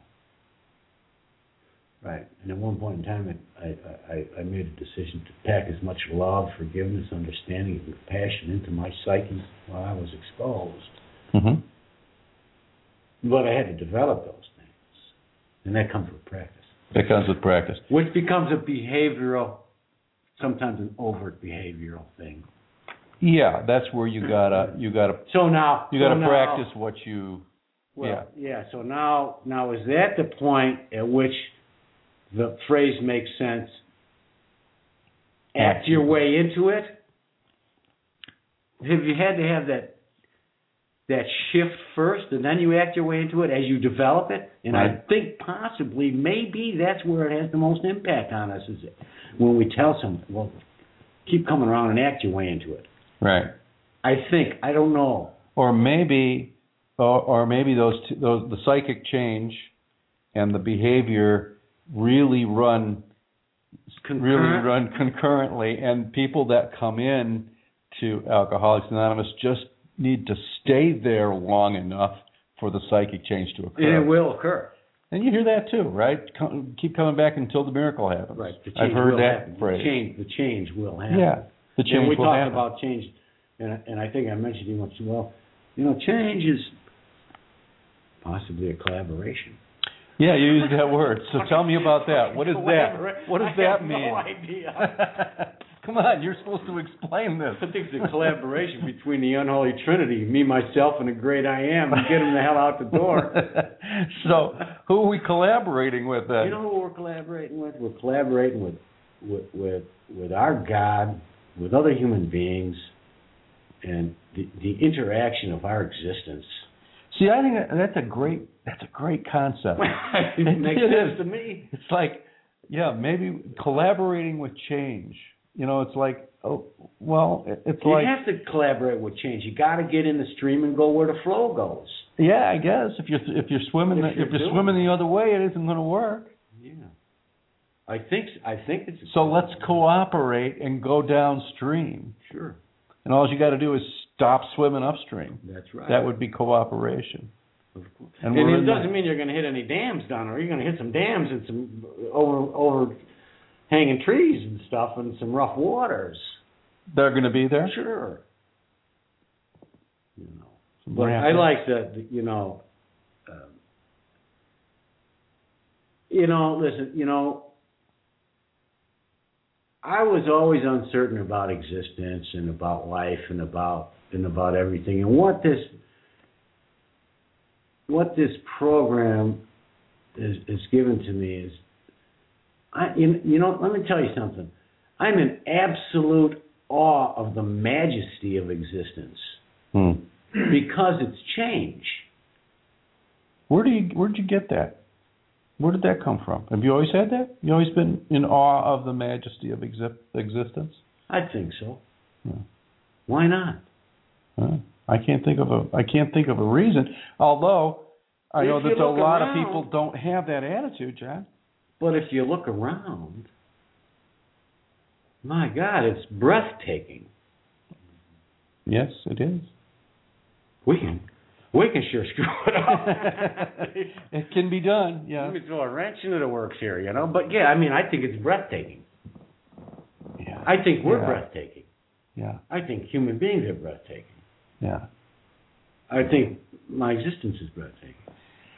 Right. And at one point in time, I, I, I- made a decision to pack as much love, forgiveness, understanding, and compassion into my psyche while I was exposed. hmm But I had to develop those things. And that comes with practice. That comes with practice. Which becomes a behavioral, sometimes an overt behavioral thing. Yeah, that's where you gotta you gotta So now you gotta now- practice what you. Well, yeah. So now, now is that the point at which the phrase makes sense? Act your way into it. Have you had to have that that shift first, and then you act your way into it as you develop it? And I think possibly, maybe that's where it has the most impact on us is when we tell someone, "Well, keep coming around and act your way into it." Right. I think I don't know. or maybe or, or maybe those two, those the psychic change and the behavior really run really run concurrently and people that come in to alcoholics anonymous just need to stay there long enough for the psychic change to occur And it will occur. and you hear that too right Come, keep coming back until the miracle happens Right. The i've heard will that happen. phrase The change, the change will happen. yeah the change and we happen. about change, and and I think I mentioned you once. Well, you know, change is possibly a collaboration. yeah you used that word so tell me about that what is that [LAUGHS] what does I that have mean No idea. [LAUGHS] Come on, you're supposed to explain this. I think it's a collaboration between the unholy trinity, me, myself, and the great I am, and get him the hell out the door. [LAUGHS] so, who are we collaborating with then? You know who we're collaborating with? We're collaborating with with with, with our God, with other human beings, and the the interaction of our existence. See, I think that's a great that's a great concept. [LAUGHS] it makes It sense is. to me. It's like, yeah, maybe collaborating with change. You know, it's like, oh, well, it- it's You like, have to collaborate with change. You got to get in the stream and go where the flow goes. yeah, I guess if you're if you're swimming If the, you're if you're swimming the other way, it isn't going to work. I think I think it's So let's cooperate and go downstream. Sure. And all you got to do is stop swimming upstream. That's right. That would be cooperation. Of course. And And, it doesn't mean you're going to hit any dams down there. You're going to hit some dams and some over over hanging trees and stuff and some rough waters. They're going to be there. Sure. You know. Some But I like that. You know. Um, you know. Listen. You know. I was always uncertain about existence and about life and about and about everything and what this what this program is is given to me is I, you, you know, let me tell you something. I'm in absolute awe of the majesty of existence Hmm. because it's change. Where do you where'd you get that? Where did that come from? Have you always had that? You always been in awe of the majesty of exi- existence? I think so. Yeah. Why not? Huh? I can't think of a I can't think of a reason. Although I know If you that a lot of people don't have that attitude, John. But if you look around, my God, it's breathtaking. Yes, it is. We can, we can sure screw it up. [LAUGHS] it can be done. Yeah. Let me throw a wrench into the works here, you know. But yeah, I mean, I think it's breathtaking. Yeah. I think we're Yeah. breathtaking. Yeah. I think human beings are breathtaking. Yeah. I think my existence is breathtaking.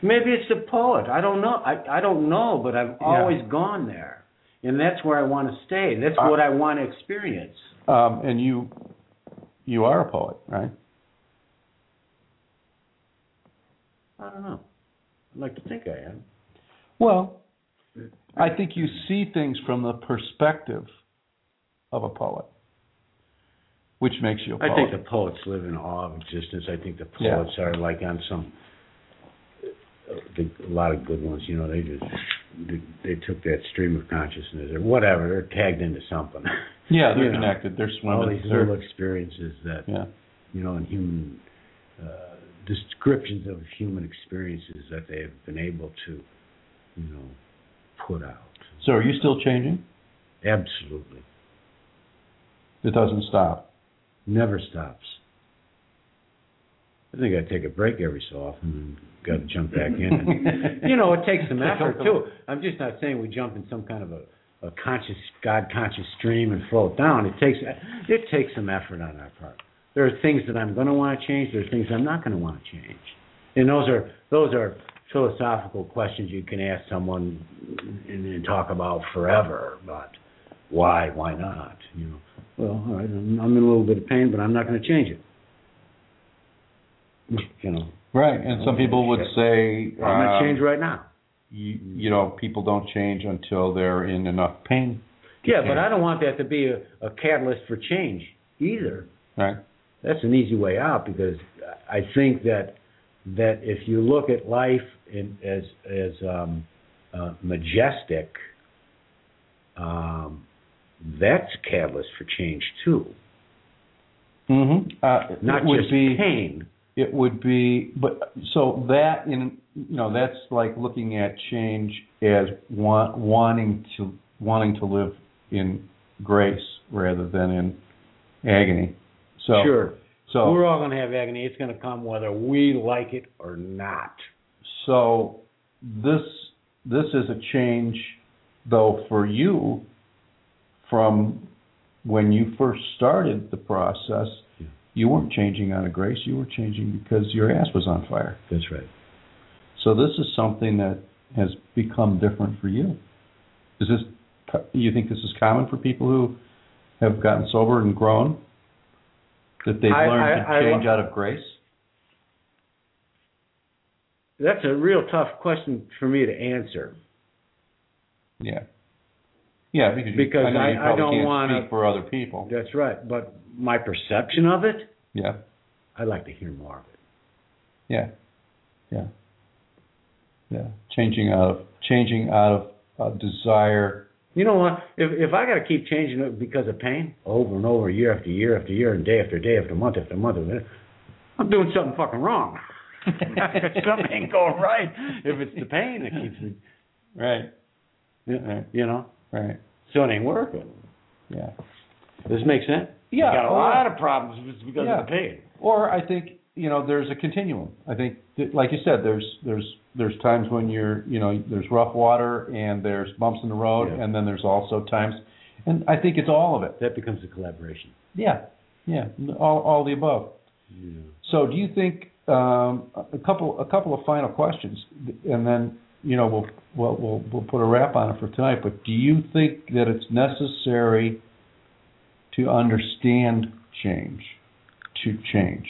Maybe it's the poet. I don't know. I, I don't know, but I've always gone there. And that's where I want to stay. That's Uh, what I want to experience. Um, and you you are a poet, right? I don't know. I'd like to think I am. Well, I think you see things from the perspective of a poet, which makes you a poet. I think the poets live in awe of existence. I think the Yeah. poets are like on some uh, the, a lot of good ones. You know, they just they, they took that stream of consciousness or whatever. They're tagged into something. [LAUGHS] yeah, they're you know, connected. They're swimming. All these They're- little experiences that yeah. you know, in human uh, descriptions of human experiences that they have been able to, you know, put out. So are you still changing? Absolutely, It doesn't stop. never stops. I think I take a break every so often and got to jump back in. And, [LAUGHS] you know, it takes some effort too. I'm just not saying we jump in some kind of a, a conscious, God conscious stream and float down. It takes it takes some effort on our part. There are things that I'm going to want to change. There are things I'm not going to want to change, and those are those are philosophical questions you can ask someone and, and talk about forever. But why? Why not? You know. Well, all right. I'm, I'm in a little bit of pain, but I'm not going to change it. You know. Right, and some people would say, I'm going to um, change right now. you, you know, people don't change until they're in enough pain, Yeah, but I don't want that to be a, a catalyst for change either. right? That's an easy way out because I think that that if you look at life in, as as um, uh, majestic, um, that's a catalyst for change too. Mm-hmm. Uh, Not it would just be, pain. It would be, but so that in you know that's like looking at change as want, wanting to wanting to live in grace rather than in agony. So sure. so We're all going to have agony. It's going to come whether we like it or not. so this this is a change though for you from when you first started the process. Yeah. You weren't changing out of grace. You were changing because your ass was on fire. That's right. So this is something that has become different for you. Is this? You think this is common for people who have gotten sober and grown? That they've I- learned I- to I- change out of grace. That's a real tough question for me to answer. Yeah. Yeah, because, you, Because I, you I- I don't wanna- speak for other people. That's right. But my perception of it, Yeah, I'd like to hear more of it. yeah, yeah, yeah. Changing out of changing out of a desire. You know what? If if I got to keep changing it because of pain over and over, year after year after year, and day after day after month after month, I'm doing something fucking wrong. [LAUGHS] something ain't going right. If it's the pain that keeps me, Right, you you know, right. so it ain't working. Yeah. Does this make sense? Yeah, got a lot of problems if it's because Yeah. of the pain. Or I think you know there's a continuum. I think, that, like you said, there's there's there's times when you're you know there's rough water and there's bumps in the road, Yeah. and then there's also times, and I think it's all of it. That becomes a collaboration. Yeah, yeah, all all the above. Yeah. So do you think um, a couple a couple of final questions, and then you know we'll we'll we'll, we'll put a wrap on it for tonight. But do you think that it's necessary to understand change, to change?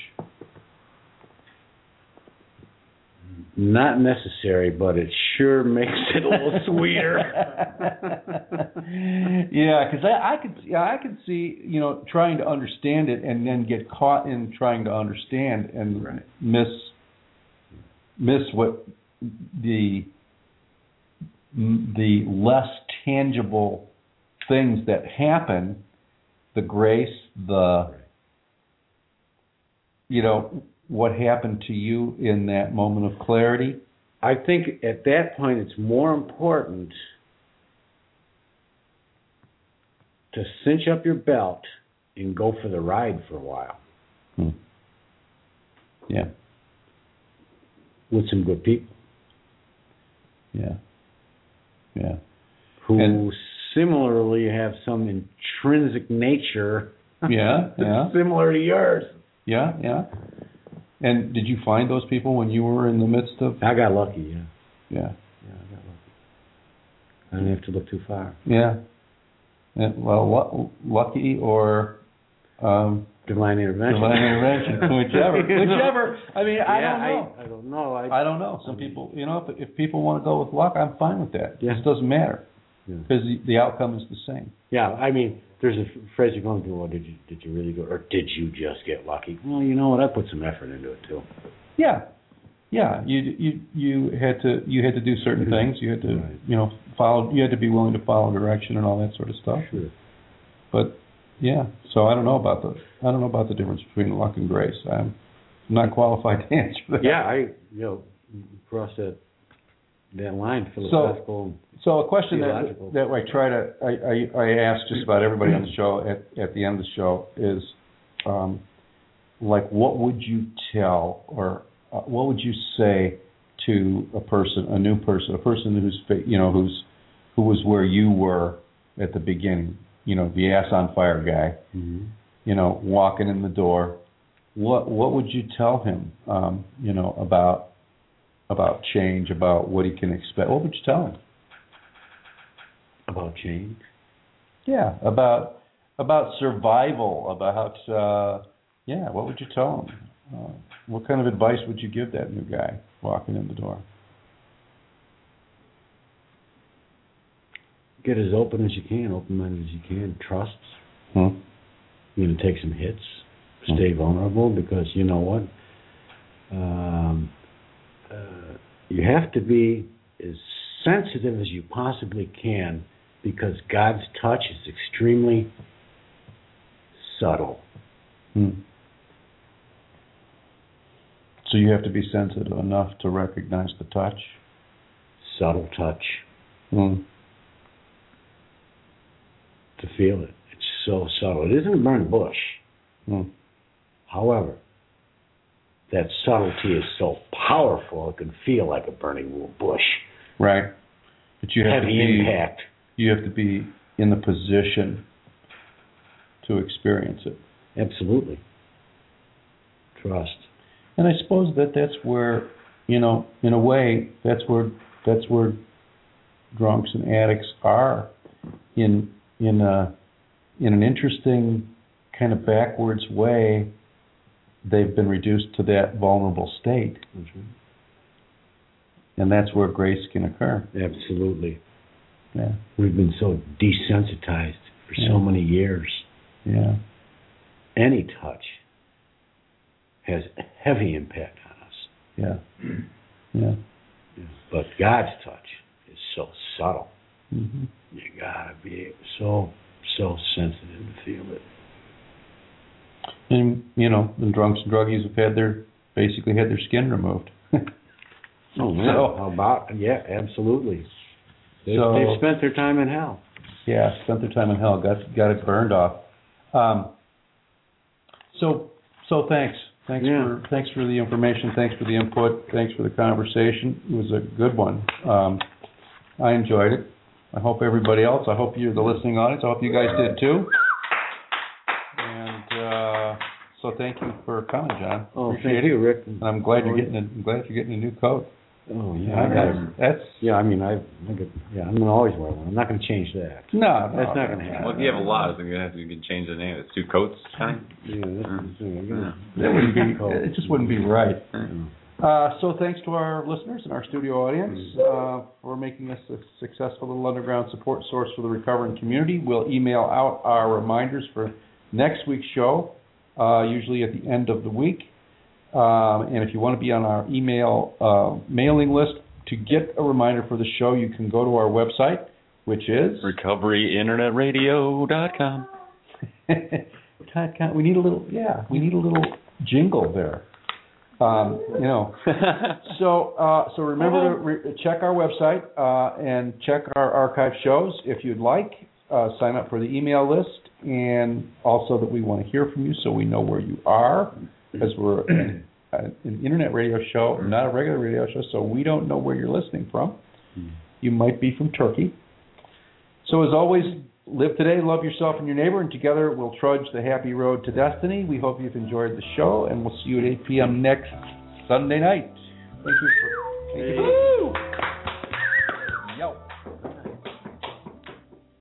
Not necessary, but it sure makes it a little [LAUGHS] sweeter. yeah, because I, I could, yeah, I could see, you know, trying to understand it and then get caught in trying to understand and Right. miss, miss what the the less tangible things that happen, the grace, the, you know, what happened to you in that moment of clarity. I think at that point it's more important to cinch up your belt and go for the ride for a while hmm. Yeah, with some good people yeah, yeah. who And- similarly have some intrinsic nature Yeah, [LAUGHS] yeah, similar to yours. yeah, yeah. And did you find those people when you were in the midst of? I got lucky, yeah. Yeah, Yeah, I got lucky. I didn't have to look too far. yeah. yeah well, lu- lucky or um, Divine intervention. divine intervention, [LAUGHS] whichever, whichever. I mean, I Yeah, don't know. I, I don't know. I, I don't know. Some people, you know, if, if people want to go with luck, I'm fine with that. Yeah. It doesn't matter. Because the, the outcome is the same. yeah, I mean, there's a phrase you're going through. Well, did you did you really go, or did you just get lucky? Well, you know what? I put some effort into it too. Yeah, yeah. You you you had to you had to do certain mm-hmm. things. You had to Right. you know follow. You had to be willing to follow direction and all that sort of stuff. Sure. But yeah, so I don't know about the I don't know about the difference between luck and grace. I'm not qualified [LAUGHS] to answer that. Yeah, I you know crossed that that line philosophical. So a question that Theological. that I try to I, I, I ask just about everybody on the show at at the end of the show is um, like what would you tell or uh, what would you say to a person a new person a person who's you know who's who was where you were at the beginning you know the ass on fire guy Mhm. you know walking in the door what what would you tell him um, you know about about change about what he can expect what would you tell him About change. Yeah, about about survival, about uh yeah, what would you tell him? Uh, what kind of advice would you give that new guy walking in the door? Get as open as you can, open minded as you can. Trust. Hmm? You're gonna take some hits. Hmm. Stay vulnerable because you know what? Um, uh, you have to be as sensitive as you possibly can because God's touch is extremely subtle. Hmm. So you have to be sensitive enough to recognize the touch. Subtle touch. Hmm. To feel it. It's so subtle. It isn't a burning bush. Hmm. However, that subtlety is so powerful it can feel like a burning bush. Right. But you have Heavy to be impact. you have to be in the position to experience it. Absolutely. Trust. And I suppose that that's where, you know, in a way, that's where that's where drunks and addicts are, in in a in an interesting kind of backwards way. They've been reduced to that vulnerable state, and that's where grace can occur. Absolutely. Yeah, We've been so desensitized for Yeah. so many years. yeah, Any touch has a heavy impact on us. yeah, [CLEARS THROAT] yeah. But God's touch is so subtle. hmm You gotta be so so sensitive to feel it. And you know, the drunks and druggies have had their basically had their skin removed. [LAUGHS] Oh man, So- how about yeah, absolutely. They've, So- they've spent their time in hell. Yeah, spent their time in hell, got got it burned off. Um, so so thanks, thanks Yeah. for thanks for the information, thanks for the input, thanks for the conversation. It was a good one. Um, I enjoyed it. I hope everybody else. I hope you're the listening audience. I hope you guys did too. And uh, so thank you for coming, John. Oh, Appreciate thank it. you, Rick. And I'm glad you're getting. A, I'm glad you're getting a new coat. Oh yeah, Yeah, I got that's, that's Yeah, I mean, I, I could, yeah, I'm gonna always wear one. I'm not gonna change that. no, no, That's not gonna happen. Well, if you have a lot, then you have to you can change the name. It's two coats, kind Yeah, this is, I'm gonna- That wouldn't be. It just wouldn't be right. Yeah. Uh, so thanks to our listeners and our studio audience uh, for making us a successful little underground support source for the recovering community. We'll email out our reminders for next week's show, uh, usually at the end of the week. Um, and if you want to be on our email uh, mailing list to get a reminder for the show, you can go to our website, which is recoveryinternetradio.com. [LAUGHS] We need a little, yeah, we need a little jingle there. Um, you know, [LAUGHS] so uh, so remember to re- check our website uh, and check our archive shows if you'd like. Uh, sign up for the email list, and also that we want to hear from you, so we know where you are, because we're an, an internet radio show, not a regular radio show, so we don't know where you're listening from. Hmm. You might be from Turkey. So as always, live today, love yourself and your neighbor, and together we'll trudge the happy road to destiny. We hope you've enjoyed the show, and we'll see you at 8 p.m. next Sunday night. Thank you. For, thank you. For,